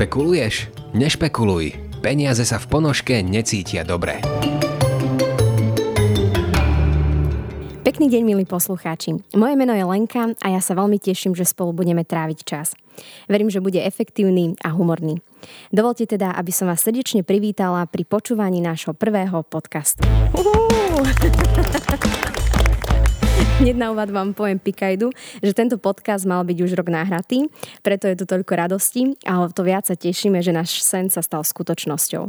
Špekuluješ? Nešpekuluj. Peniaze sa v ponožke necítia dobre. Pekný deň, milí poslucháči. Moje meno je Lenka a ja sa veľmi teším, že spolu budeme tráviť čas. Verím, že bude efektívny a humorný. Dovolte teda, aby som vás srdečne privítala pri počúvaní nášho prvého podcastu. Hneď na úvod vám poviem Pikajdu, že tento podcast mal byť už rok nahratý, preto je tu toľko radosti a to viac sa tešíme, že náš sen sa stal skutočnosťou.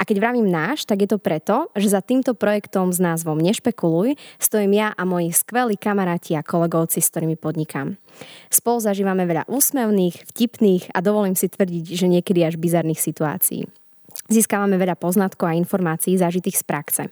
A keď vravím náš, tak je to preto, že za týmto projektom s názvom Nešpekuluj stojím ja a moji skvelí kamaráti a kolegovci, s ktorými podnikám. Spolu zažívame veľa úsmevných, vtipných a dovolím si tvrdiť, že niekedy až bizarných situácií. Získavame veľa poznatkov a informácií zažitých z praxe.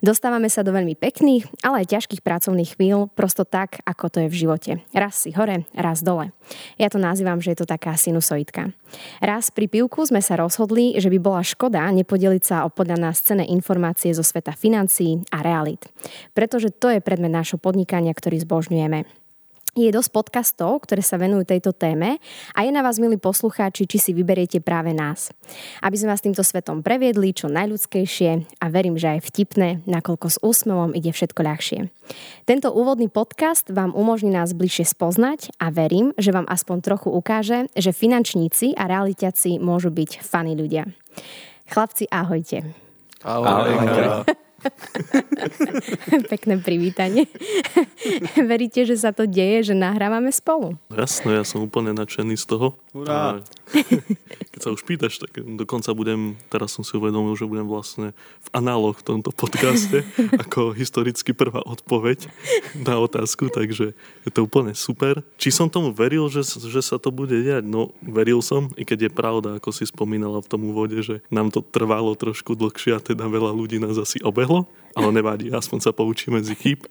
Dostávame sa do veľmi pekných, ale aj ťažkých pracovných chvíľ, prosto tak, ako to je v živote. Raz si hore, raz dole. Ja to nazývam, že je to taká sinusoidka. Raz pri pivku sme sa rozhodli, že by bola škoda nepodeliť sa o podľa nás cené informácie zo sveta financií a realít. Pretože to je predmet nášho podnikania, ktorý zbožňujeme je dosť podcastov, ktoré sa venujú tejto téme a je na vás, milí poslucháči, či si vyberiete práve nás. Aby sme vás týmto svetom previedli čo najľudskejšie a verím, že aj vtipné, nakoľko s úsmevom ide všetko ľahšie. Tento úvodný podcast vám umožní nás bližšie spoznať a verím, že vám aspoň trochu ukáže, že finančníci a realitiaci môžu byť fany ľudia. Chlapci, ahojte. Ahoj. ahoj. ahoj. Pekné privítanie. Veríte, že sa to deje, že nahrávame spolu? Jasné, ja som úplne nadšený z toho. Urá. Keď sa už pýtaš, tak dokonca budem, teraz som si uvedomil, že budem vlastne v análoch v tomto podcaste ako historicky prvá odpoveď na otázku, takže je to úplne super. Či som tomu veril, že, že sa to bude diať? No, veril som, i keď je pravda, ako si spomínala v tom úvode, že nám to trvalo trošku dlhšie a teda veľa ľudí nás asi obehlo, ale nevadí, aspoň sa poučíme z chýb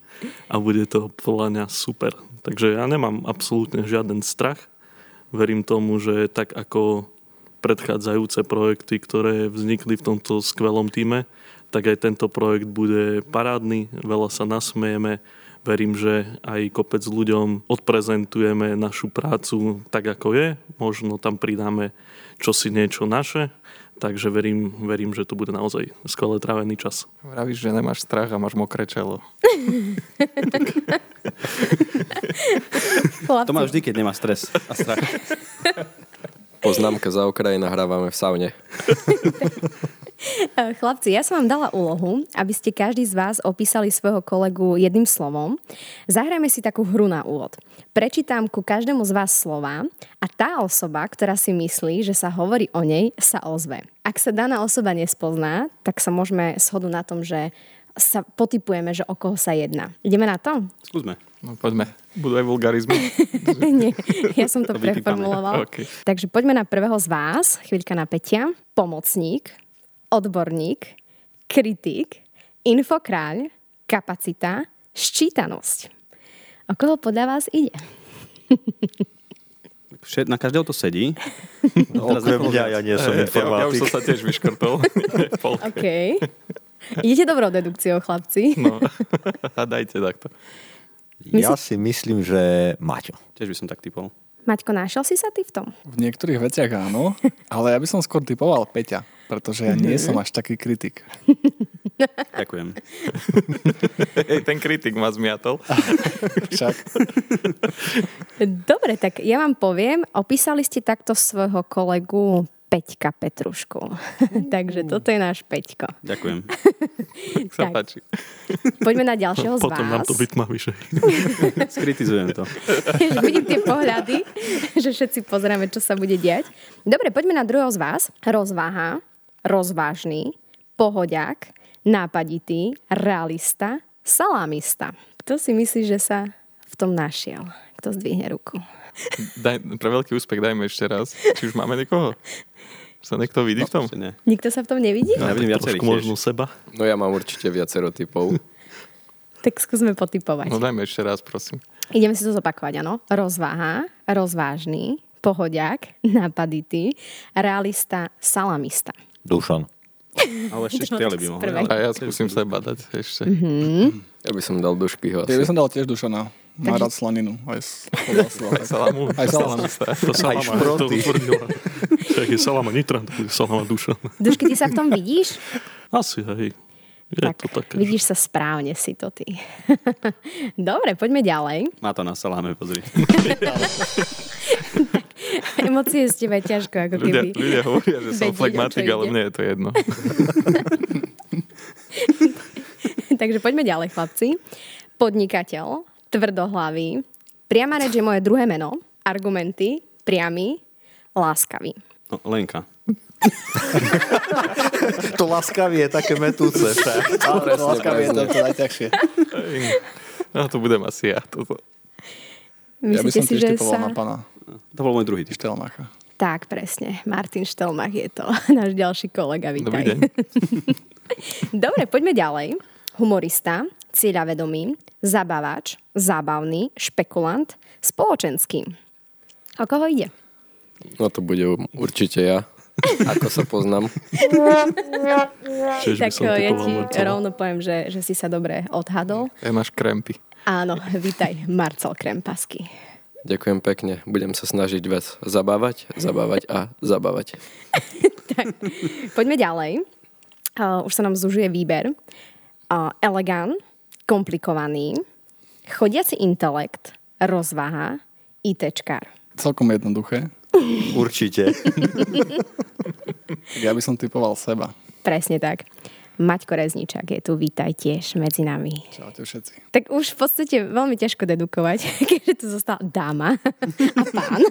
a bude to podľa mňa super. Takže ja nemám absolútne žiaden strach, verím tomu, že tak ako predchádzajúce projekty, ktoré vznikli v tomto skvelom týme, tak aj tento projekt bude parádny, veľa sa nasmejeme, verím, že aj kopec ľuďom odprezentujeme našu prácu tak, ako je, možno tam pridáme čosi niečo naše, takže verím, verím, že to bude naozaj skvelé trávený čas. Vravíš, že nemáš strach a máš mokré čelo. to má vždy, keď nemá stres a strach. Poznámka za okraj nahrávame v saune. Chlapci, ja som vám dala úlohu, aby ste každý z vás opísali svojho kolegu jedným slovom. Zahrajme si takú hru na úvod. Prečítam ku každému z vás slova a tá osoba, ktorá si myslí, že sa hovorí o nej, sa ozve. Ak sa daná osoba nespozná, tak sa môžeme shodnúť na tom, že sa potypujeme, že o koho sa jedná. Ideme na to? Skúsme. No poďme. Budú aj vulgarizmy? Nie, ja som to, to preformuloval. Okay. Takže poďme na prvého z vás. Chvíľka na Petia. Pomocník, odborník, kritik, infokráľ, kapacita, ščítanosť. O koho podľa vás ide? Všet, na každého to sedí. No, okrem mňa, ja nie som informatik. Ja, ja už som sa tiež vyškrtol. OK. Idete dobrou dedukciou, chlapci. No, a dajte takto. Ja si myslím, že Maťo. Tiež by som tak typol. Maťko, našiel si sa ty v tom? V niektorých veciach áno, ale ja by som skôr typoval Peťa, pretože ja nie som až taký kritik. Ďakujem. Hej, ten kritik ma zmiatol. Však. Dobre, tak ja vám poviem, opísali ste takto svojho kolegu Peťka Petrušku. Takže toto je náš Peťko. Ďakujem. sa páči. Poďme na ďalšieho z vás. Potom nám to vytma vyše. Skritizujem to. Vidím tie pohľady, že všetci pozrieme, čo sa bude diať. Dobre, poďme na druhého z vás. Rozváha, rozvážny, pohodiak, nápaditý, realista, salamista. Kto si myslí, že sa v tom našiel? Kto zdvihne ruku? Daj, pre veľký úspech dajme ešte raz. Či už máme niekoho? Sa niekto vidí v tom? Ne. Nikto sa v tom nevidí? No, ja vidím viacerých možno seba. No ja mám určite viacero typov. tak skúsme potypovať. No dajme ešte raz, prosím. Ideme si to zopakovať, áno. Rozváha, rozvážny, pohodiak, napaditý, realista, salamista. Dušan. Ale ešte štele by mohol. A ja skúsim seba dať ešte. Mm-hmm. Ja by som dal asi. Ja by som dal tiež Dušana. Má rád slaninu. Aj. Aj salamu. Aj salamu. To salama, to utvrdila. Však je salama Nitran, tak je salama Dušan. Dušky, ty sa v tom vidíš? Asi, hej. Je tak, to také. vidíš sa správne si to ty. Dobre, poďme ďalej. Má to na saláme, pozri. Emócie z teba je ťažko, ako Ľudia, keby. ľudia hovoria, že som flegmatik, ale mne je to jedno. Takže poďme ďalej, chlapci. Podnikateľ, tvrdohlavý, priama reč je moje druhé meno, argumenty, priamy, láskavý. No, Lenka. To láskavie je také metúce. Ale Presne, láskavý je to, to najťažšie. No to budem asi ja. Toto. Ja by Myslíte som si, tiež že typoval sa... na pána To bol môj druhý typ. Štelmacha. Tak, presne. Martin Štelmach je to. Náš ďalší kolega, vítaj. Dobrý deň. Dobre, poďme ďalej. Humorista, cieľavedomý, zabávač, zábavný, špekulant, spoločenský. O koho ide? No to bude určite ja. Ako sa poznám. Čiže tak som ja ti Marcela. rovno poviem, že, že si sa dobre odhadol. Ja máš krempy. Áno, vítaj, Marcel Krempasky. Ďakujem pekne. Budem sa snažiť viac zabávať, zabávať a zabávať. Poďme ďalej. Uh, už sa nám zužuje výber. Elegant, komplikovaný, chodiaci intelekt, rozvaha, ITčkár. Celkom jednoduché. Určite. Ja by som typoval seba. Presne tak. Maťko Rezničák je tu, vítaj tiež medzi nami. Čaute všetci. Tak už v podstate veľmi ťažko dedukovať, keďže tu zostala dáma a pán.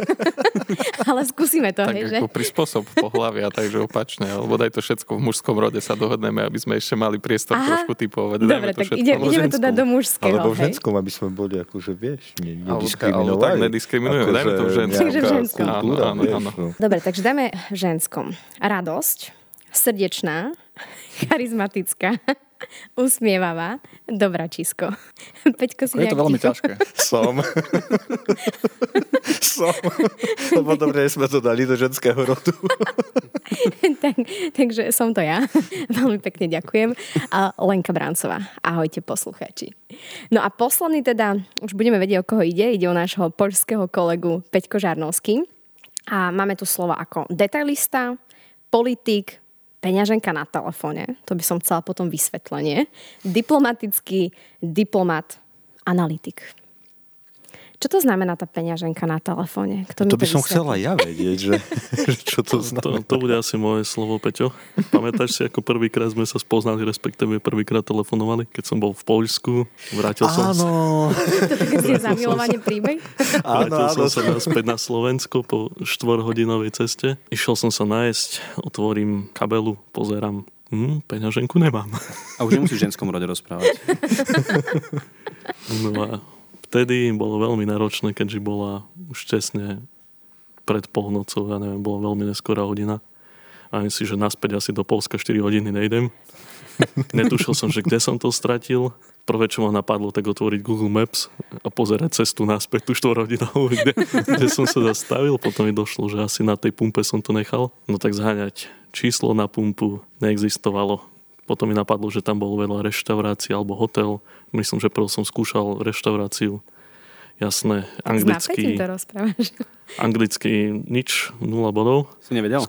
Ale skúsime to, Tak hej, že? pri spôsob pohľavia, takže opačne. Alebo daj to všetko v mužskom rode sa dohodneme, aby sme ešte mali priestor Aha. trošku typovať. Dobre, to tak ide, ideme to dať do mužského, Alebo v ženskom, aby sme boli akože, vieš, ne, nediskriminovali. alebo tak nediskriminujeme, dajme to v ženskom. Takže v ženskom. kultúra, Áno, áno, áno. no. Dobre, takže dáme v ženskom. Radosť, srdečná, charizmatická, usmievavá, dobračisko. Peťko si Je to veľmi ticho. ťažké. Som. Som. Lebo dobre, sme to dali do ženského rodu. tak, takže som to ja. Veľmi pekne ďakujem. A Lenka Brancová. Ahojte poslucháči. No a posledný teda, už budeme vedieť, o koho ide. Ide o nášho poľského kolegu Peťko Žarnovský. A máme tu slova ako detailista, politik, peňaženka na telefóne, to by som chcela potom vysvetlenie, diplomatický diplomat, analytik. Čo to znamená tá peňaženka na telefóne? Kto mi To by som vysvetlí? chcela ja vedieť, že, že čo to To, znamená. to bude asi moje slovo, Peťo. Pamätáš si, ako prvýkrát sme sa spoznali, respektíve prvýkrát telefonovali, keď som bol v Poľsku. Vrátil som sa, Áno, ste zamilovanie príbeh? áno, vrátil áno. som sa naspäť na Slovensko po štvorhodinovej ceste. Išiel som sa nájsť, otvorím kabelu, pozerám. Hm, peňaženku nemám. A už nemusíš v ženskom rode rozprávať. No a vtedy bolo veľmi náročné, keďže bola už tesne pred polnocou, ja neviem, bola veľmi neskorá hodina. A myslím si, že naspäť asi do Polska 4 hodiny nejdem. Netušil som, že kde som to stratil. Prvé, čo ma napadlo, tak otvoriť Google Maps a pozerať cestu naspäť tú 4 hodinovú, kde, kde som sa zastavil. Potom mi došlo, že asi na tej pumpe som to nechal. No tak zháňať číslo na pumpu neexistovalo. Potom mi napadlo, že tam bolo veľa reštaurácií alebo hotel. Myslím, že prv som skúšal reštauráciu. Jasné, anglicky, to rozprávaš. anglicky nič, nula bodov. Si nevedel?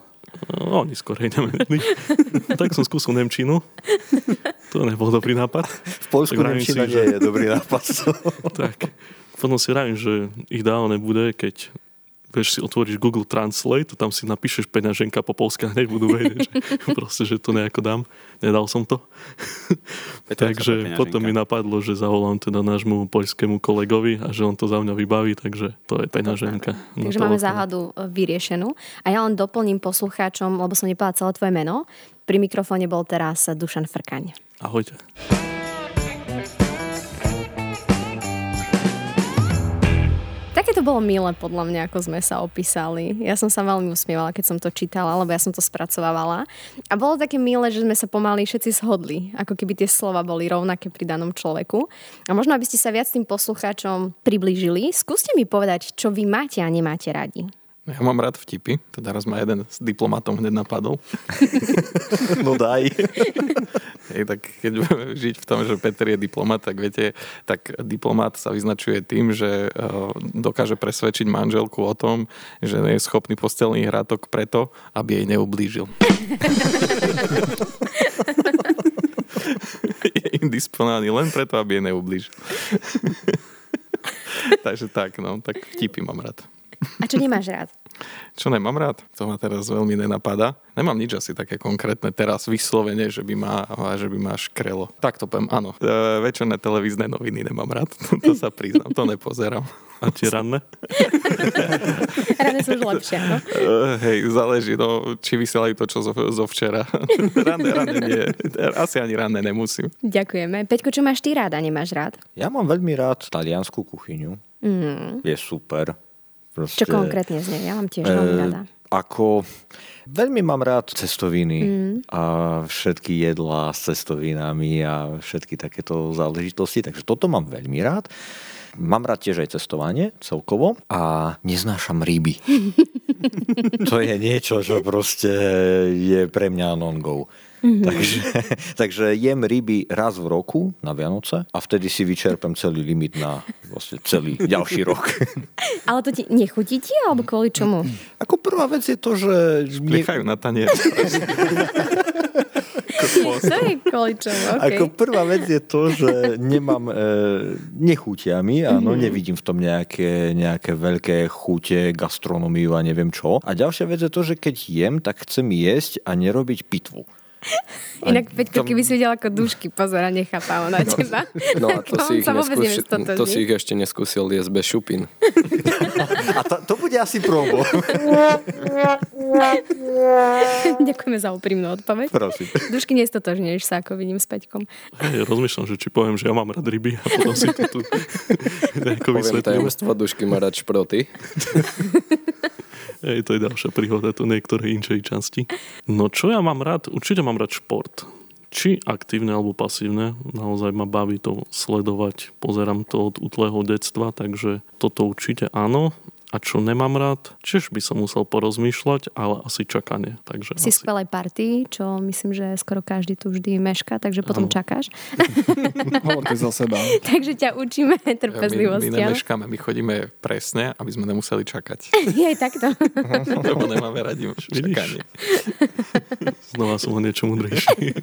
No, oni skorej nevedeli. tak som skúsil Nemčinu. To nebol dobrý nápad. V Polsku Nemčina si, nie je dobrý nápad. Tak. Potom si vravím, že ideálne bude, keď vieš si otvoríš Google Translate, tam si napíšeš peňaženka po polsky a hneď budú vedieť, že proste, že to nejako dám. Nedal som to. Takže potom mi napadlo, že zavolám teda nášmu poľskému kolegovi a že on to za mňa vybaví, takže to je peňaženka. na Takže máme záhadu e, vyriešenú. A ja len doplním poslucháčom, lebo som nepovedala celé tvoje meno. Pri mikrofóne bol teraz Dušan Frkaň. Ahojte. Také to bolo milé podľa mňa, ako sme sa opísali. Ja som sa veľmi usmievala, keď som to čítala, lebo ja som to spracovávala. A bolo také milé, že sme sa pomaly všetci shodli, ako keby tie slova boli rovnaké pri danom človeku. A možno, aby ste sa viac tým poslucháčom priblížili, skúste mi povedať, čo vy máte a nemáte radi. Ja mám rád vtipy, teda raz ma jeden s diplomatom hneď napadol. No daj. Hej, tak keď budeme žiť v tom, že Peter je diplomat, tak viete, tak diplomat sa vyznačuje tým, že eh, dokáže presvedčiť manželku o tom, že nie je schopný postelný hrátok preto, aby jej neublížil. je indisponálny len preto, aby jej neublížil. Takže tak, no, tak vtipy mám rád. A čo nemáš rád? Čo nemám rád? To ma teraz veľmi nenapadá. Nemám nič asi také konkrétne teraz vyslovene, že by ma, že by ma škrelo. Tak to poviem, áno. E, večerné televízne noviny nemám rád. to sa priznám, to nepozerám. A tie ranné? Ranné sú už lepšie, no. Uh, hej, záleží, no, či vysielajú to, čo zo, zo včera. ranné, ranné nie. Asi ani ranné nemusím. Ďakujeme. Peťko, čo máš ty rád a nemáš rád? Ja mám veľmi rád taliansku kuchyňu. Mm. Je super. Proste, Čo konkrétne z nej? Ja mám tiež veľmi eh, rada. Ako veľmi mám rád cestoviny Mm. a všetky jedlá s cestovinami a všetky takéto záležitosti, takže toto mám veľmi rád. Mám rád tiež aj cestovanie celkovo a neznášam ryby. to je niečo, čo proste je pre mňa non-go. Mm-hmm. Takže, takže jem ryby raz v roku na Vianoce a vtedy si vyčerpem celý limit na vlastne celý ďalší rok. Ale to ti nechutí ti, alebo kvôli čomu? Ako prvá vec je to, že... Nechajú na tanier. to je kvôli čomu, okay. Ako prvá vec je to, že nemám, e, nechutia mi, áno, Mhm. nevidím v tom nejaké, nejaké veľké chute, gastronómiu a neviem čo. A ďalšia vec je to, že keď jem, tak chcem jesť a nerobiť pitvu. Inak, Peťko, keby si videl ako dušky, pozor, nechápam na teba. No a to si, ich neskúsi, to si ich ešte neskúsil jesť bez šupín. A to, to bude asi probo. Ďakujeme za úprimnú odpoveď. Prosím. Dušky nestotožňuješ sa, ako vidím s Peťkom. Hej, rozmýšľam, že či poviem, že ja mám rád ryby a potom si to tu nejako Poviem vysvetlím. tajomstvo, dušky má rád šproty. Hej, to je ďalšia príhoda tu niektorej inčej časti. No čo ja mám rád? Určite mám rád šport. Či aktívne alebo pasívne. Naozaj ma baví to sledovať. Pozerám to od útleho detstva, takže toto určite áno. A čo nemám rád? Čiž by som musel porozmýšľať, ale asi čakanie. Takže Si asi. party, čo myslím, že skoro každý tu vždy meška, takže potom Áno. čakáš. Hovorte za seba. takže ťa učíme My, my trpezlivosti. áno? nemeškáme, my chodíme presne, aby sme nemuseli čakať. Je aj takto. Lebo nemáme radi čakanie. Znova som o niečo mudrejší.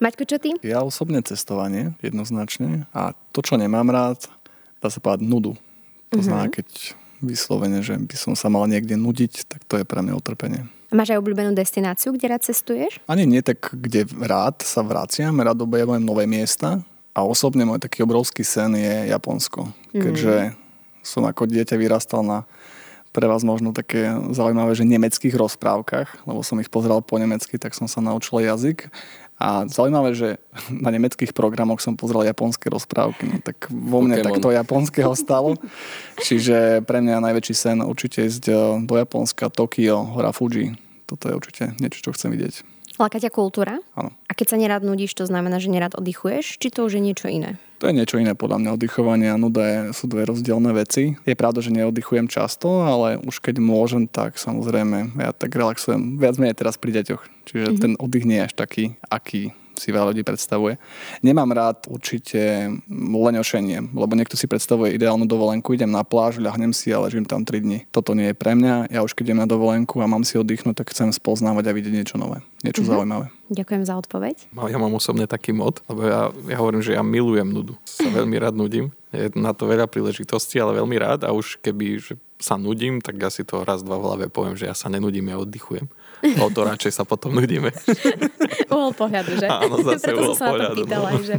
Maťko, čo ty? Ja osobne cestovanie, jednoznačne. A to, čo nemám rád, dá sa povedať nudu. To znamená, keď vyslovene, že by som sa mal niekde nudiť, tak to je pre mňa utrpenie. Máš aj obľúbenú destináciu, kde rád cestuješ? Ani nie tak, kde rád sa vraciam, rád objavujem nové miesta a osobne môj taký obrovský sen je Japonsko. Keďže som ako dieťa vyrastal na pre vás možno také zaujímavé, že nemeckých rozprávkach, lebo som ich pozeral po nemecky, tak som sa naučil jazyk. A zaujímavé, že na nemeckých programoch som pozrel japonské rozprávky, no tak vo mne Pokémon. takto japonského stalo. Čiže pre mňa najväčší sen určite ísť eh, do Japonska, Tokio, hora Fuji. Toto je určite niečo, čo chcem vidieť. Láka ťa kultúra? Áno. A keď sa nerád nudíš, to znamená, že nerád oddychuješ? Či to už je niečo iné? To je niečo iné podľa mňa. Oddychovanie a nuda je, sú dve rozdielne veci. Je pravda, že neoddychujem často, ale už keď môžem, tak samozrejme ja tak relaxujem. Viac menej teraz pri deťoch. Čiže mm-hmm. ten oddych nie je až taký, aký si veľa ľudí predstavuje. Nemám rád určite leňošenie, lebo niekto si predstavuje ideálnu dovolenku, idem na pláž, ľahnem si a ležím tam 3 dní. Toto nie je pre mňa. Ja už keď idem na dovolenku a mám si oddychnúť, tak chcem spoznávať a vidieť niečo nové. Niečo mm-hmm. zaujímavé. Ďakujem za odpoveď. Mal- Ja mám osobne taký mod, lebo ja, ja hovorím, že ja milujem nudu. Sa veľmi rád nudím. Je na to veľa príležitostí, ale veľmi rád a už keby že sa nudím, tak ja si to raz, dva v hlave poviem, že ja sa nenudím, ja oddychujem. O to radšej sa potom nudíme. Uhol pohľadu, že? Áno, zase Preto som sa na to pohľadu, no. pýtala, aj, že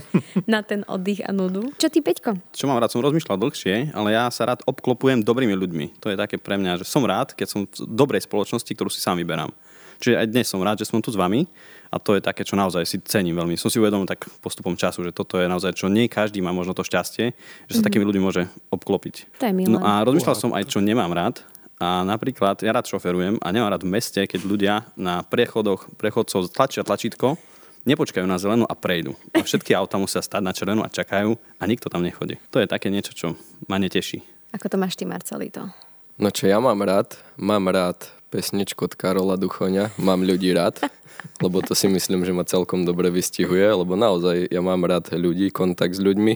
na ten oddych a nudu. Čo ty, Peťko? Čo mám rád, som rozmýšľal dlhšie, ale ja sa rád obklopujem dobrými ľuďmi. To je také pre mňa, že som rád, keď som v dobrej spoločnosti, ktorú si sám vyberám. Čiže aj dnes som rád, že som tu s vami a to je také, čo naozaj si cením veľmi. Som si uvedomil tak postupom času, že toto je naozaj, čo nie každý má možno to šťastie, že sa takými ľuďmi môže obklopiť. To je milé. No a rozmýšľal som aj, čo nemám rád. A napríklad, ja rád šoferujem a nemám rád v meste, keď ľudia na prechodoch prechodcov tlačia tlačítko, nepočkajú na zelenú a prejdú. A všetky auta musia stať na červenú a čakajú a nikto tam nechodí. To je také niečo, čo ma neteší. Ako to máš ty, Marcelito? No čo ja mám rád? Mám rád pesničku od Karola Duchoňa Mám ľudí rád, lebo to si myslím, že ma celkom dobre vystihuje, lebo naozaj ja mám rád ľudí, kontakt s ľuďmi.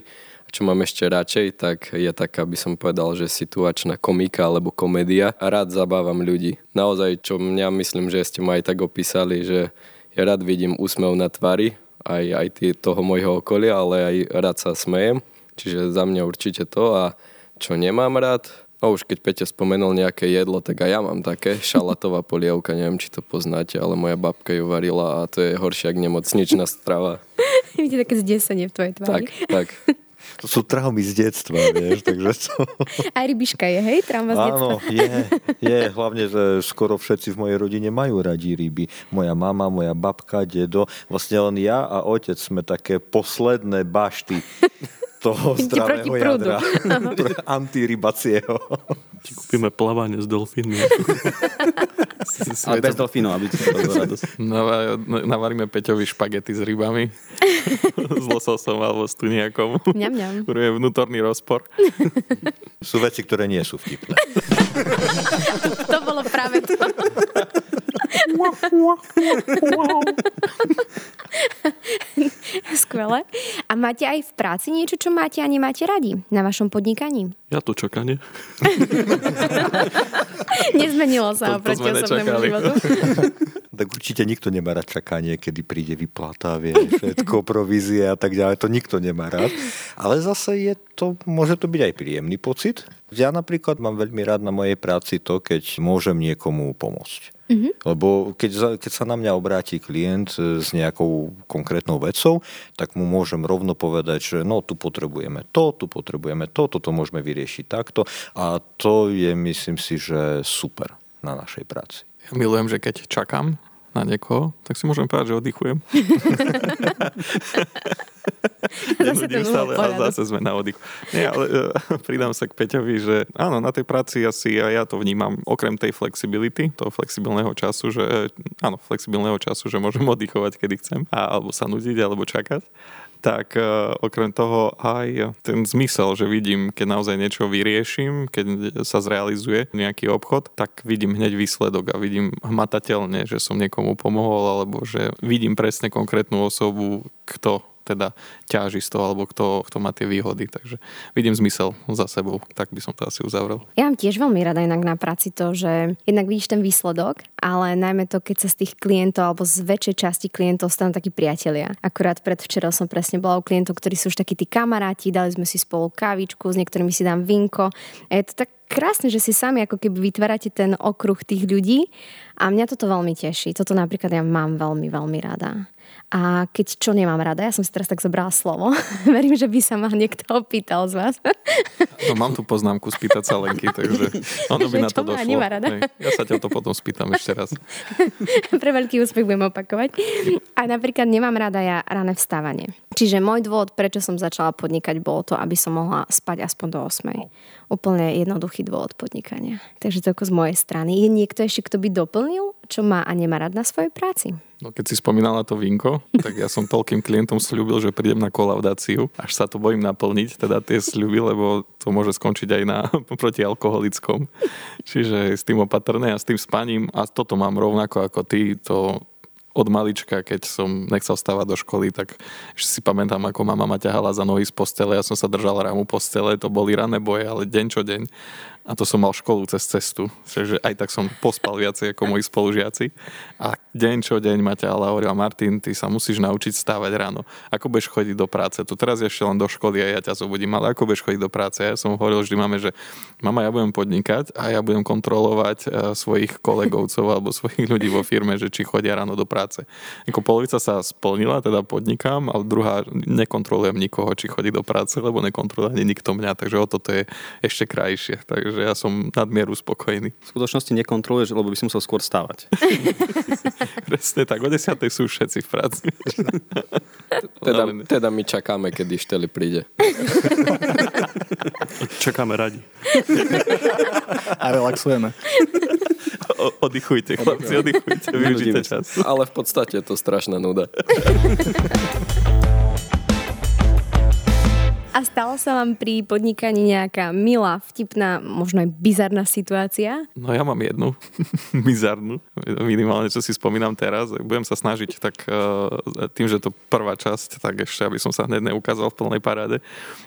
Čo mám ešte radšej, tak je taká, by som povedal, že situačná komika alebo komédia. A rád zabávam ľudí. Naozaj, čo mňa myslím, že ste ma aj tak opísali, že ja rád vidím úsmev na tvári, aj, aj tý, toho môjho okolia, ale aj rád sa smejem. Čiže za mňa určite to. A čo nemám rád, No už keď Peťa spomenul nejaké jedlo, tak aj ja mám také. Šalatová polievka, neviem, či to poznáte, ale moja babka ju varila a to je horšia ako nemocničná strava. Vidíte také zdesenie v tvojej tvári. Tak, tak. To sú traumy z detstva, vieš, takže to... Aj rybiška je, hej? Trauma z detstva. Áno, je, je. Hlavne, že skoro všetci v mojej rodine majú radi ryby. Moja mama, moja babka, dedo. Vlastne len ja a otec sme také posledné bašty toho Idete zdravého jadra. Antirybacieho. Ti kúpime plávanie s delfínmi. Ale bez delfínov, aby to radosť. Nava- Navaríme Peťovi špagety s rybami. s lososom alebo s tuniakom. Ňam, ňam. Ktorý je vnútorný rozpor. Sú veci, ktoré nie sú vtipné. To bolo práve to. Skvelé. A máte aj v práci niečo, čo máte a nemáte radi na vašom podnikaní? Ja to čakanie. Nezmenilo sa To- to oproti sme osobnému nečakali. životu. Tak určite nikto nemá rád čakanie, kedy príde vyplata, vie, všetko, provízie a tak ďalej. To nikto nemá rád. Ale zase je to, môže to byť aj príjemný pocit. Ja napríklad mám veľmi rád na mojej práci to, keď môžem niekomu pomôcť. Lebo keď, za- keď sa na mňa obráti klient e, s nejakou konkrétnou vecou, tak mu môžem rovno povedať, že no tu potrebujeme to, tu potrebujeme to, toto môžeme vyriešiť takto a to je myslím si, že super na našej práci. Ja milujem, že keď čakám na niekoho, tak si môžem povedať, že oddychujem. Zase Nenudím stále a zase sme na oddychu. Nie, ale uh, pridám sa k Peťovi, že áno, na tej práci asi ja, ja to vnímam, okrem tej flexibility, toho flexibilného času, že eh, áno, flexibilného času, že môžem oddychovať, kedy chcem, a, alebo sa nudiť, alebo čakať tak uh, okrem toho aj ten zmysel, že vidím, keď naozaj niečo vyrieším, keď sa zrealizuje nejaký obchod, tak vidím hneď výsledok a vidím hmatateľne, že som niekomu pomohol, alebo že vidím presne konkrétnu osobu, kto teda ťaží z toho, alebo kto, kto má tie výhody. Takže vidím zmysel za sebou. Tak by som to asi uzavrel. Ja mám tiež veľmi rada inak na práci to, že jednak vidíš ten výsledok, ale najmä to, keď sa z tých klientov alebo z väčšej časti klientov stanú takí priatelia. Akurát predvčera som presne bola u klientov, ktorí sú už takí tí kamaráti, dali sme si spolu kávičku, s niektorými si dám vinko. A je to tak krásne, že si sami ako keby vytvárate ten okruh tých ľudí a mňa toto veľmi teší. Toto napríklad ja mám veľmi, veľmi rada. A keď čo nemám rada, ja som si teraz tak zobrala slovo. Verím, že by sa ma niekto opýtal z vás. No, mám tu poznámku spýtať sa Lenky, takže ono by Že na to došlo. nemá rada? Hej, ja sa ťa to potom spýtam ešte raz. Pre veľký úspech budem opakovať. A napríklad nemám rada ja rané vstávanie. Čiže môj dôvod, prečo som začala podnikať, bolo to, aby som mohla spať aspoň do 8. Úplne jednoduchý dôvod podnikania. Takže to ako z mojej strany. Je niekto ešte, kto by doplnil, čo má a nemá rád na svojej práci? No keď si spomínala to vinko, tak ja som toľkým klientom slúbil, že prídem na kolaudáciu, až sa to bojím naplniť, teda tie sľuby, lebo to môže skončiť aj na protialkoholickom. Čiže s tým opatrné a s tým spaním a toto mám rovnako ako ty, to od malička, keď som nechcel stávať do školy, tak si pamätám, ako mama ma ťahala za nohy z postele, ja som sa držal rámu postele, to boli rané boje, ale deň čo deň. A to som mal školu cez cestu, takže aj tak som pospal viacej ako moji spolužiaci. A deň čo deň ma ťahala a hovorila, Martin, ty sa musíš naučiť stávať ráno. Ako budeš chodiť do práce? Tu teraz ešte len do školy a ja ťa zobudím, ale ako budeš chodiť do práce? Ja som hovoril vždy máme, že mama, ja budem podnikať a ja budem kontrolovať eh, svojich kolegovcov alebo svojich ľudí vo firme, že či chodia ráno do práce. Ako polovica sa splnila, teda podnikám, ale druhá nekontrolujem nikoho, či chodí do práce, lebo nekontroluje ani nikto mňa, takže o toto je ešte krajšie. Takže ja som nadmieru spokojný. V skutočnosti nekontroluješ, lebo by si musel skôr stávať. Presne tak, o 10. sú všetci v práci. Teda, teda my čakáme, kedy Šteli príde. Čakáme radi. A relaxujeme. O- oddychujte, chlapci, oddychujte, využite čas. Ale v podstate je to strašná nuda. A stala sa vám pri podnikaní nejaká milá, vtipná, možno aj bizarná situácia? No ja mám jednu, bizarnú, minimálne čo si spomínam teraz. Budem sa snažiť tak eh, tým, že to prvá časť, tak ešte, aby som sa hneď neukázal v plnej paráde,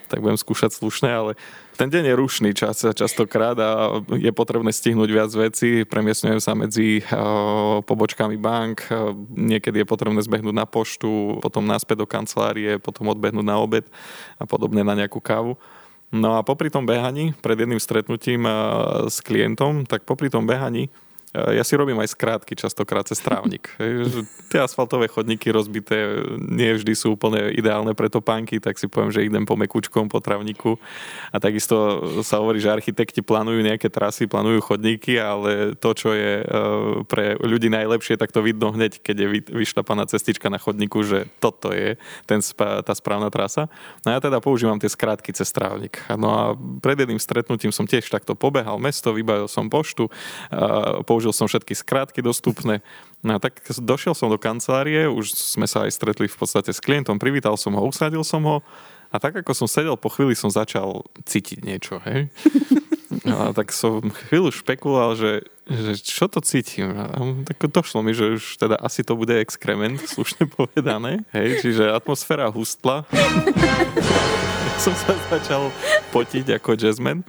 tak budem skúšať slušne, ale ten deň je rušný čas častokrát a je potrebné stihnúť viac vecí. Premiesňujem sa medzi uh, pobočkami bank, uh, niekedy je potrebné zbehnúť na poštu, potom naspäť do kancelárie, potom odbehnúť na obed a podobne na nejakú kávu. No a popri tom behaní, pred jedným stretnutím uh, s klientom, tak popri tom behaní ja si robím aj skrátky častokrát cez trávnik. Tie asfaltové chodníky rozbité nie vždy sú úplne ideálne pre topánky, tak si poviem, že idem po mekučkom, po trávniku. A takisto sa hovorí, že architekti plánujú nejaké trasy, plánujú chodníky, ale to, čo je e, pre ľudí najlepšie, tak to vidno hneď, keď je vyštapaná cestička na chodníku, že toto je ten, tá správna trasa. No ja teda používam tie skrátky cez trávnik. No a pred jedným stretnutím som tiež takto pobehal mesto, vybavil som poštu, použil použil som všetky skrátky dostupné. No a tak došiel som do kancelárie, už sme sa aj stretli v podstate s klientom, privítal som ho, usadil som ho a tak ako som sedel, po chvíli som začal cítiť niečo, hej. No a tak som chvíľu špekuloval, že, že čo to cítim. Tak došlo mi, že už teda asi to bude exkrement, slušne povedané. Hej, čiže atmosféra hustla. som sa začal potiť ako jazzman.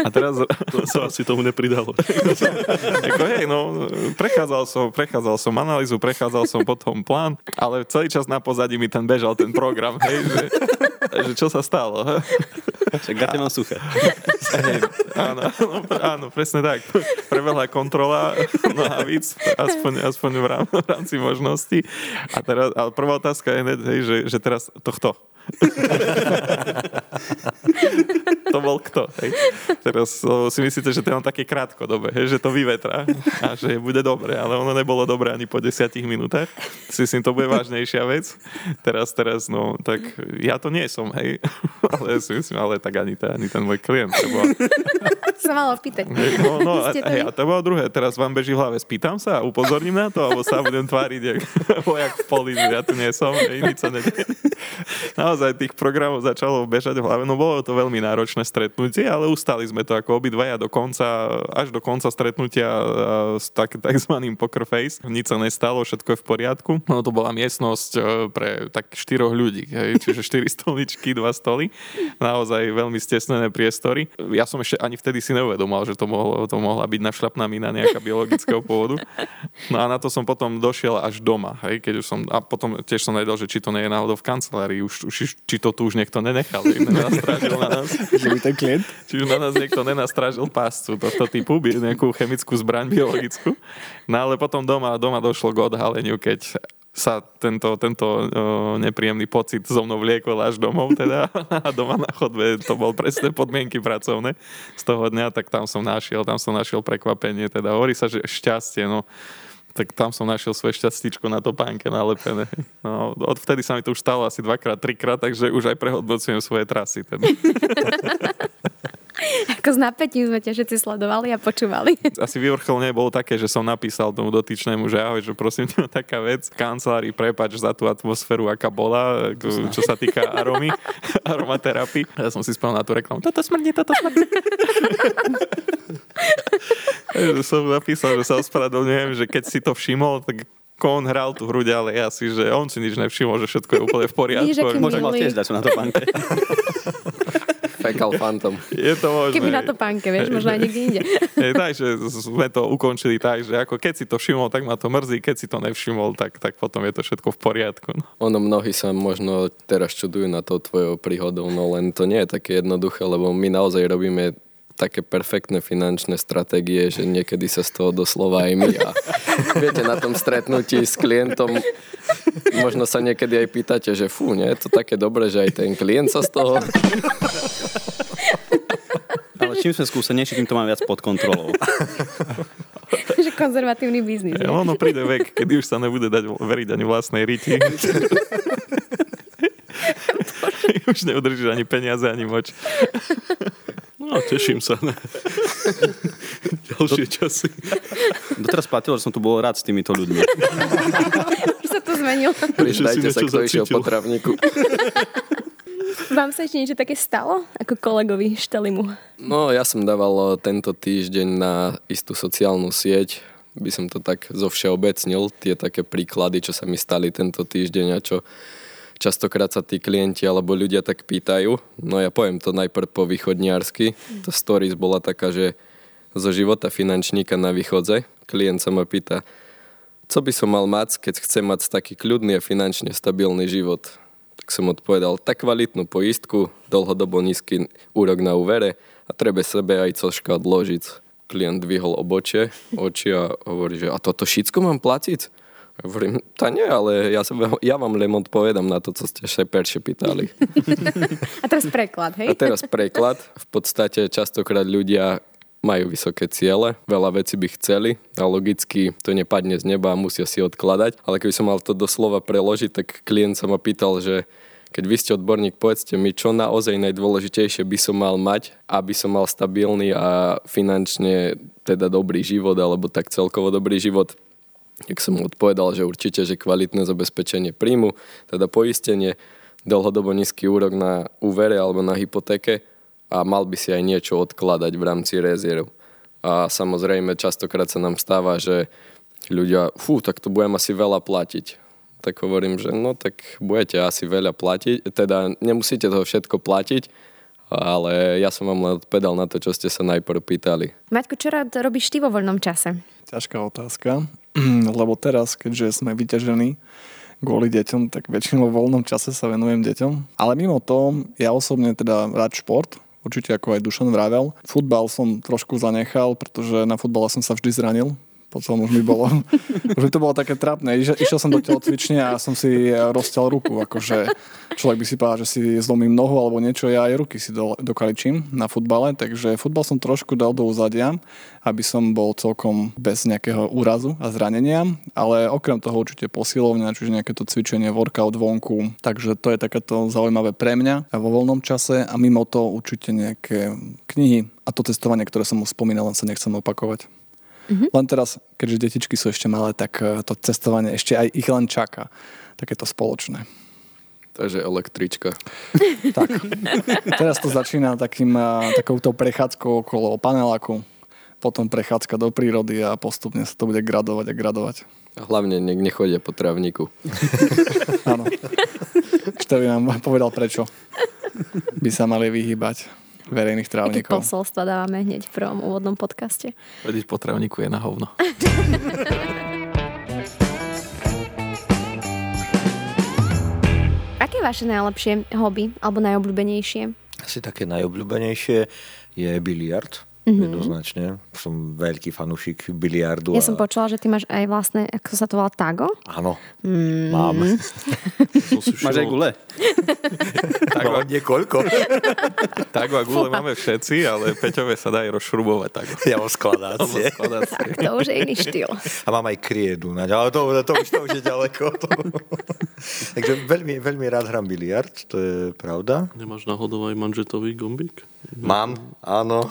A teraz... To sa asi tomu nepridalo. ako hej, no, prechádzal som, prechádzal som analýzu, prechádzal som potom plán, ale celý čas na pozadí mi ten bežal ten program, hej, že, že čo sa stalo. Však gaty mám suché. Hej, áno, áno, áno, presne tak. Prebehla kontrola, víc, aspoň, aspoň v, rám, v rámci možností. A teraz, ale prvá otázka je, hej, že, že teraz to kto? To bol kto? Hej? Teraz si myslíte, že to je len také krátkodobé, hej? že to vyvetra a že bude dobre, ale ono nebolo dobre ani po desiatich minútach. Si myslím, to bude vážnejšia vec. Teraz, teraz, no, tak ja to nie som, hej. Ale si myslím, ale tak ani, ten, ani ten môj klient. To bolo... sa malo pýtať. No, no a, hej, a to bolo druhé. Teraz vám beží v hlave. Spýtam sa a upozorním na to, alebo sa budem tváriť, jak vojak v poli, ja tu nie som, hej, nič sa nedie. Naozaj tých programov začalo bežať v hlave. No bolo to veľmi náročné stretnutie, ale ustali sme to ako obidvaja do konca, až do konca stretnutia s tak, takzvaným poker face. Nič sa nestalo, všetko je v poriadku. No to bola miestnosť e, pre tak štyroch ľudí, hej, čiže štyri stoličky, dva stoly. Naozaj veľmi stesnené priestory. Ja som ešte ani vtedy si neuvedomal, že to, mohlo, to mohla byť našľapná mina nejaká biologického pôvodu. No a na to som potom došiel až doma, hej, keď už som, a potom tiež som nevedel, že či to nie je náhodou v kancelárii, už, už, či to tu už niekto nenechal, nenastrážil na nás. Že by ten klient? Či už na nás niekto nenastrážil páscu tohto typu, nejakú chemickú zbraň biologickú. No ale potom doma, doma došlo k odhaleniu, keď sa tento, tento o, nepríjemný pocit so mnou vliekol až domov teda a doma na chodbe to bol presné podmienky pracovné z toho dňa, tak tam som našiel, tam som našiel prekvapenie, teda hovorí sa, že šťastie, no tak tam som našiel svoje šťastíčko na topánke nalepené. No, odvtedy sa mi to už stalo asi dvakrát, trikrát, takže už aj prehodnocujem svoje trasy. Teda. Ako s napätím sme ťa všetci sledovali a počúvali. Asi vyvrcholne bolo také, že som napísal tomu dotyčnému, že ahoj, že prosím ťa taká vec, v kancelárii prepač za tú atmosféru, aká bola, čo sa týka aromy, aromaterapii. Ja som si spomínal na tú reklamu, toto smrdí, toto smrdí. som napísal, že sa ospravedlňujem, že keď si to všimol, tak on hral tú hru ďalej asi, že on si nič nevšimol, že všetko je úplne v poriadku. Možno mal tiež dať na to pánke. Fecal Phantom. Je to možné. Keby na to pánke, vieš, možno aj niekde inde. Je, takže sme to ukončili tak, že ako keď si to všimol, tak ma to mrzí, keď si to nevšimol, tak, tak potom je to všetko v poriadku. No. Ono mnohí sa možno teraz čudujú na to tvojou príhodou, no len to nie je také jednoduché, lebo my naozaj robíme také perfektné finančné stratégie, že niekedy sa z toho doslova aj my. A viete, na tom stretnutí s klientom možno sa niekedy aj pýtate, že fú, nie je to také dobré, že aj ten klient sa z toho... Ale čím sme skúsenejší, tým to mám viac pod kontrolou. že konzervatívny biznis. Ja, ono príde vek, kedy už sa nebude dať veriť ani vlastnej riti. už neudržíš ani peniaze, ani moč. No, teším sa ďalšie časy. Doteraz platilo, že som tu bol rád s týmito ľuďmi. Už sa to zmenilo. Priznajte sa, kto išiel po travníku. Vám sa ešte niečo také stalo? Ako kolegovi Štelimu? No, ja som dával eh, tento týždeň na istú sociálnu sieť, by som to tak zo všeobecnil, tie také príklady, čo sa mi stali tento týždeň a čo častokrát sa tí klienti alebo ľudia tak pýtajú. No ja poviem to najprv po východniarsky. To stories bola taká, že zo života finančníka na východze. Klient sa ma pýta, co by som mal mať, keď chcem mať taký kľudný a finančne stabilný život. Tak som odpovedal, tak kvalitnú poistku, dlhodobo nízky úrok na úvere a treba sebe aj cožka odložiť. Klient vyhol obočie, oči a hovorí, že a toto všetko mám platiť? Ja hovorím, tá nie, ale ja, sa, ja vám len odpovedám na to, co ste sa peršie pýtali. A teraz preklad, hej? A teraz preklad. V podstate častokrát ľudia majú vysoké ciele, veľa vecí by chceli a logicky to nepadne z neba a musia si odkladať. Ale keby som mal to doslova preložiť, tak klient sa ma pýtal, že keď vy ste odborník, povedzte mi, čo naozaj najdôležitejšie by som mal mať, aby som mal stabilný a finančne teda dobrý život, alebo tak celkovo dobrý život jak som mu odpovedal, že určite, že kvalitné zabezpečenie príjmu, teda poistenie, dlhodobo nízky úrok na úvere alebo na hypotéke a mal by si aj niečo odkladať v rámci rezerv. A samozrejme, častokrát sa nám stáva, že ľudia, fú, tak to budem asi veľa platiť. Tak hovorím, že no tak budete asi veľa platiť, teda nemusíte toho všetko platiť, ale ja som vám len odpovedal na to, čo ste sa najprv pýtali. Maťko, čo rád robíš ty vo voľnom čase? Ťažká otázka, lebo teraz, keďže sme vyťažení kvôli deťom, tak väčšinou v voľnom čase sa venujem deťom. Ale mimo to, ja osobne teda rád šport, určite ako aj Dušan vravel. Futbal som trošku zanechal, pretože na futbale som sa vždy zranil, potom už mi bolo, už mi to bolo také trápne. Išiel, išiel som do telocvične a som si rozťal ruku, akože človek by si povedal, že si zlomím nohu alebo niečo, ja aj ruky si do, dokaličím na futbale, takže futbal som trošku dal do uzadia, aby som bol celkom bez nejakého úrazu a zranenia, ale okrem toho určite posilovňa, čiže nejaké to cvičenie, workout vonku, takže to je takéto zaujímavé pre mňa a vo voľnom čase a mimo to určite nejaké knihy a to testovanie, ktoré som už spomínal, len sa nechcem opakovať. Mm-hmm. Len teraz, keďže detičky sú ešte malé, tak eh, to cestovanie ešte aj ich len čaká. Takéto spoločné. Takže električka. tak. Teraz to začína takým, eh, takouto prechádzkou okolo paneláku, potom prechádzka do prírody a postupne sa to bude gradovať a gradovať. A hlavne nech nechodia po trávniku. Áno. by nám povedal, prečo by sa mali vyhýbať verejných trávnikov. Aké posolstva dávame hneď v prvom úvodnom podcaste? Chodiť po trávniku je na hovno. Aké je vaše najlepšie hobby alebo najobľúbenejšie? Asi také najobľúbenejšie je biliard mm-hmm. jednoznačne. Som veľký fanúšik biliardu. Ja a... som počula, že ty máš aj vlastné, ako sa to volá, tago? Áno, mm. mám. máš aj gule? tago no, niekoľko. tago a gule máme všetci, ale Peťové sa dá aj rozšrubovať tago. Ja mám skladácie. tak, to už je iný štýl. A mám aj kriedu, ale to, to, to, už, to už je ďaleko. Takže veľmi, veľmi rád hrám biliard, to je pravda. Nemáš náhodou aj manžetový gombík? Mám, áno.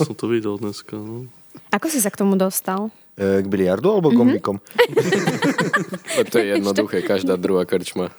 Som to videl dneska. No. Ako si sa k tomu dostal? E, k biliardu alebo mm-hmm. gombikom? to je jednoduché, každá druhá krčma.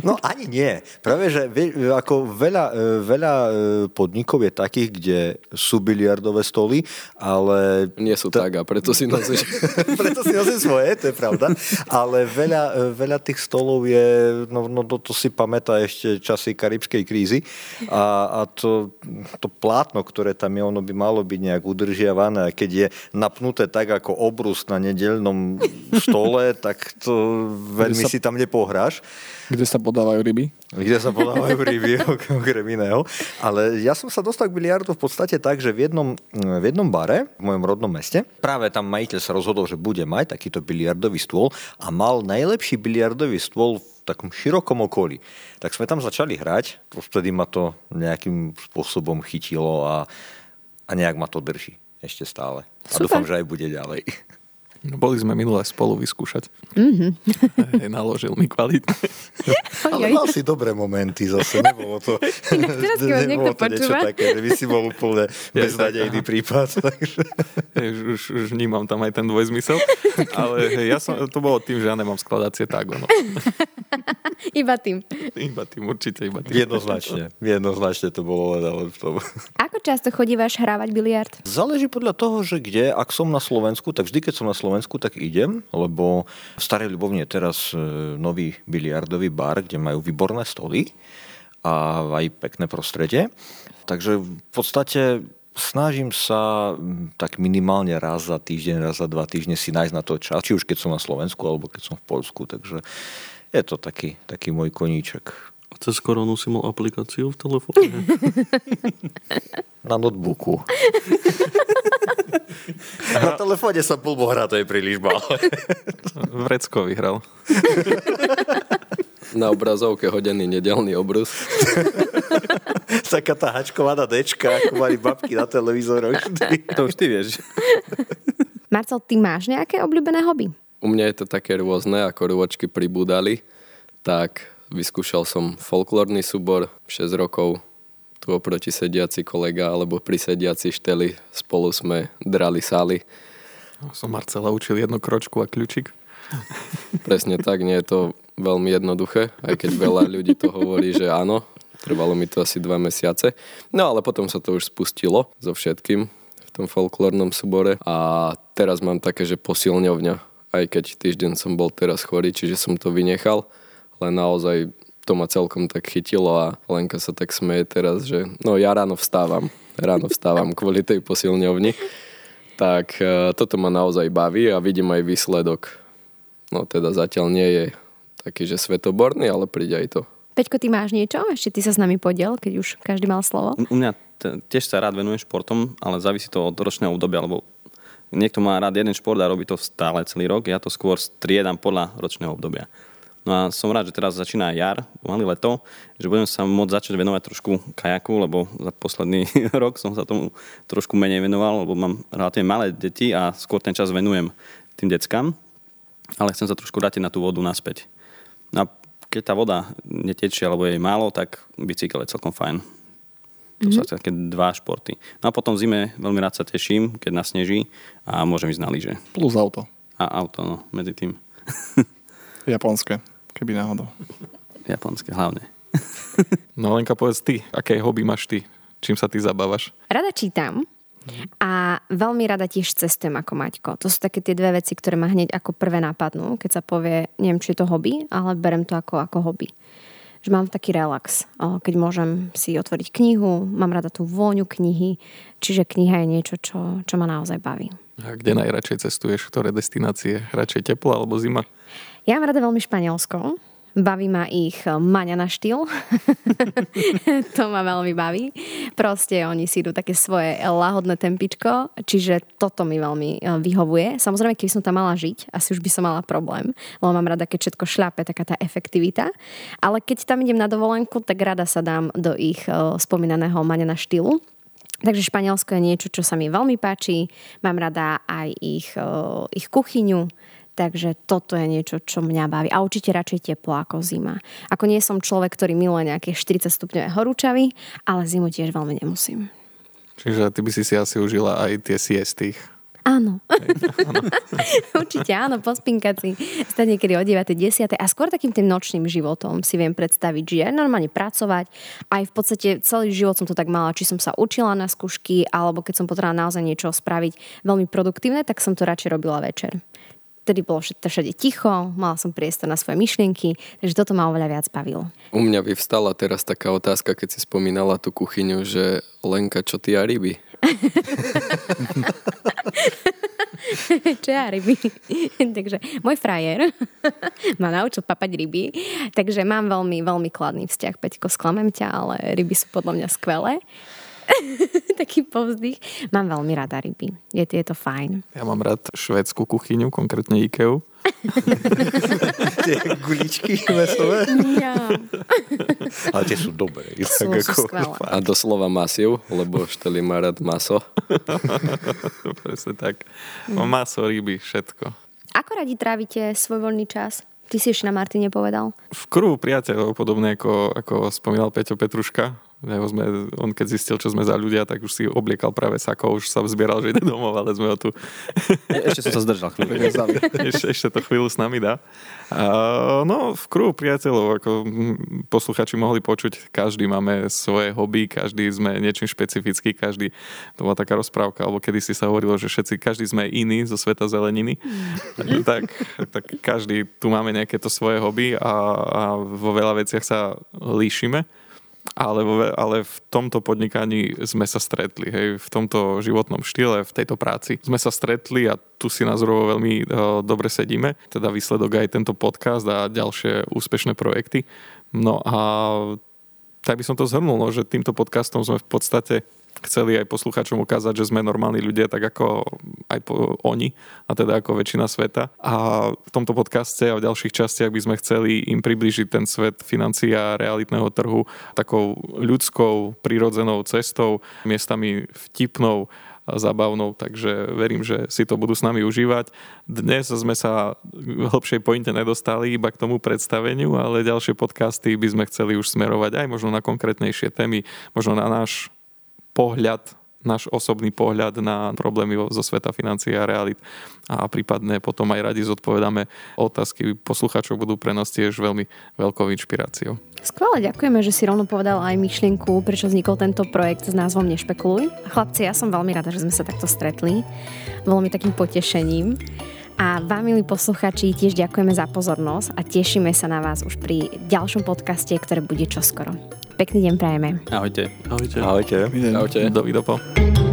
No ani nie. Práve, že ako veľa, e, veľa e, podnikov je takých, kde sú biliardové stoly, ale... Nie sú tak a preto si nosíš. preto si nosíš svoje, to je pravda. Ale veľa, veľa tých stolov je, no, no to, to si pamätá ešte časy karibskej krízy a, a to, to plátno, ktoré tam je, ono by malo byť nejak udržiavané a keď je napnuté tak, tak ako obrus na nedelnom stole, tak to veľmi sa, si tam nepohráš. Kde sa podávajú ryby? Kde sa podávajú ryby, okrem iného. Ale ja som sa dostal k biliardu v podstate tak, že v jednom, v jednom bare v mojom rodnom meste práve tam majiteľ sa rozhodol, že bude mať takýto biliardový stôl a mal najlepší biliardový stôl v takom širokom okolí. Tak sme tam začali hrať, vtedy ma to nejakým spôsobom chytilo a, a nejak ma to drží ešte stále. A Super. dúfam, že aj bude ďalej. No, boli sme minulé spolu vyskúšať. Mm-hmm. Naložil mi kvalitne. Ale mal si dobré momenty zase. Nebolo to, teraz, nebolo to niečo také, že by si bol úplne beznadejný prípad. Takže. Už, už, už vnímam tam aj ten dvojzmysel. Ale ja som, to bolo tým, že ja nemám skladacie tak. No. Iba tým. Iba tým, určite iba tým. Jednoznačne. Jednoznačne to bolo len ale v tom. Ako často chodívaš hrávať biliard? Záleží podľa toho, že kde. Ak som na Slovensku, tak vždy, keď som na Slovensku, tak idem, lebo v Starej Ľubovne je teraz e, nový biliardový bar, kde majú výborné stoly a aj pekné prostredie. Takže v podstate snažím sa tak minimálne raz za týždeň, raz za dva týždne si nájsť na to čas, či už keď som na Slovensku, alebo keď som v Polsku. Takže je to taký, taký môj koníček. A cez koronu si mal aplikáciu v telefóne? Na notebooku. na telefóne som pol hrá, to je príliš málo. Vrecko vyhral. Na obrazovke hodený nedelný obrus. Taká tá hačkovaná dečka, ako mali babky na televízoroch. To už ty vieš. Marcel, ty máš nejaké obľúbené hobby? U mňa je to také rôzne, ako rôčky pribúdali. Tak vyskúšal som folklórny súbor 6 rokov. Tu oproti sediaci kolega, alebo pri sediaci šteli spolu sme drali sály. Som Marcela učil jednu kročku a kľúčik. Presne tak, nie je to veľmi jednoduché, aj keď veľa ľudí to hovorí, že áno. Trvalo mi to asi dva mesiace. No ale potom sa to už spustilo so všetkým v tom folklórnom súbore a teraz mám také, že posilňovňa, aj keď týždeň som bol teraz chorý, čiže som to vynechal, ale naozaj to ma celkom tak chytilo a Lenka sa tak smeje teraz, že no ja ráno vstávam, ráno vstávam kvôli tej posilňovni. Tak e, toto ma naozaj baví a vidím aj výsledok. No teda zatiaľ nie je taký, že svetoborný, ale príde aj to. Peťko, ty máš niečo? Ešte ty sa s nami podiel, keď už každý mal slovo. U mňa t- tiež sa rád venujem športom, ale závisí to od ročného obdobia, lebo niekto má rád jeden šport a robí to stále celý rok. Ja to skôr striedam podľa ročného obdobia. No a som rád, že teraz začína jar, pomaly leto, že budem sa môcť začať venovať trošku kajaku, lebo za posledný rok som sa tomu trošku menej venoval, lebo mám relatívne malé deti a skôr ten čas venujem tým deckám, ale chcem sa trošku vrátiť na tú vodu naspäť. No a keď tá voda netečie alebo je jej málo, tak bicykel je celkom fajn. To mm-hmm. sú také dva športy. No a potom v zime veľmi rád sa teším, keď nasneží a môžem ísť na lyže. Plus auto. A auto, no, medzi tým. Japonské, keby náhodou. Japonské hlavne. No Lenka, povedz ty, aké hobby máš ty? Čím sa ty zabávaš? Rada čítam a veľmi rada tiež cestujem ako Maťko. To sú také tie dve veci, ktoré ma hneď ako prvé napadnú, keď sa povie, neviem, či je to hobby, ale berem to ako, ako hobby. Že mám taký relax, keď môžem si otvoriť knihu, mám rada tú vôňu knihy, čiže kniha je niečo, čo, čo ma naozaj baví. A kde najradšej cestuješ? Ktoré destinácie? Radšej teplo alebo zima? Ja mám rada veľmi Španielsko. Baví ma ich maňa na štýl. to ma veľmi baví. Proste oni si idú také svoje lahodné tempičko, čiže toto mi veľmi e, vyhovuje. Samozrejme, keby som tam mala žiť, asi už by som mala problém, lebo mám rada, keď všetko šľape, taká tá efektivita. Ale keď tam idem na dovolenku, tak rada sa dám do ich e, spomínaného maňa na štýlu. Takže Španielsko je niečo, čo sa mi veľmi páči. Mám rada aj ich, ich kuchyňu, Takže toto je niečo, čo mňa baví. A určite radšej teplo ako zima. Ako nie som človek, ktorý miluje nejaké 40 stupňové horúčavy, ale zimu tiež veľmi nemusím. Čiže ty by si si asi užila aj tie siesty. Áno. Určite áno, pospinkať si stať niekedy o 9. 10. a skôr takým tým nočným životom si viem predstaviť, že normálne pracovať. Aj v podstate celý život som to tak mala, či som sa učila na skúšky, alebo keď som potrebovala naozaj niečo spraviť veľmi produktívne, tak som to radšej robila večer vtedy bolo všade ticho, mala som priestor na svoje myšlienky, takže toto ma oveľa viac bavilo. U mňa vyvstala teraz taká otázka, keď si spomínala tú kuchyňu, že Lenka, čo ty a ryby? čo ja ryby. takže môj frajer ma naučil papať ryby, takže mám veľmi, veľmi kladný vzťah. Peťko, sklamem ťa, ale ryby sú podľa mňa skvelé. Taký povzdych. Mám veľmi rada ryby. Je, je to fajn. Ja mám rád švédsku kuchyňu, konkrétne Ikeu. tie guličky mesové. Ja. Ale tie sú dobré. Sú, Tak sú skvelé. A doslova masiv, lebo Šteli má rád maso. Presne tak. Mm. Maso, ryby, všetko. Ako radi trávite svoj voľný čas? Ty si ešte na Martine povedal. V kruhu priateľov, podobne ako, ako spomínal Peťo Petruška, Lebo sme, on keď zistil, čo sme za ľudia, tak už si obliekal práve sako, už sa zbieral, že ide domov, ale sme ho tu... E, Ešte som sa zdržal chvíľu. ešte, ešte to chvíľu s nami dá. A, no, v kruhu priateľov, ako posluchači mohli počuť, každý máme svoje hobby, každý sme niečím špecifický, každý, to bola taká rozprávka, alebo kedy si sa hovorilo, že všetci, každý sme iný zo sveta zeleniny, tak, tak každý tu máme nejaké to svoje hobby a, a vo veľa veciach sa líšime ale, ale v tomto podnikaní sme sa stretli, hej, v tomto životnom štýle, v tejto práci sme sa stretli a tu si názorovo veľmi uh, dobre sedíme, teda výsledok aj tento podcast a ďalšie úspešné projekty. No a tak by som to zhrnul, no, že týmto podcastom sme v podstate chceli aj poslucháčom ukázať, že sme normálni ľudia, tak ako aj po, oni, a teda ako väčšina sveta. A v tomto podcaste a v ďalších častiach by sme chceli im približiť ten svet financií a realitného trhu takou ľudskou, prirodzenou cestou, miestami vtipnou, zabavnou, takže verím, že si to budú s nami užívať. Dnes sme sa v hlbšej pointe nedostali iba k tomu predstaveniu, ale ďalšie podcasty by sme chceli už smerovať aj možno na konkrétnejšie témy, možno na náš pohľad, náš osobný pohľad na problémy zo sveta financií a realit a prípadne potom aj radi zodpovedáme otázky. Poslucháčov budú pre nás tiež veľmi veľkou inšpiráciou. Skvelé, ďakujeme, že si rovno povedal aj myšlienku, prečo vznikol tento projekt s názvom Nešpekuluj. Chlapci, ja som veľmi rada, že sme sa takto stretli. Bolo mi takým potešením. A vám, milí posluchači, tiež ďakujeme za pozornosť a tešíme sa na vás už pri ďalšom podcaste, ktoré bude čoskoro. Pekný deň prajeme. Ahojte. Ahojte. Ahojte. Vidím. Ahojte. Dovidopo.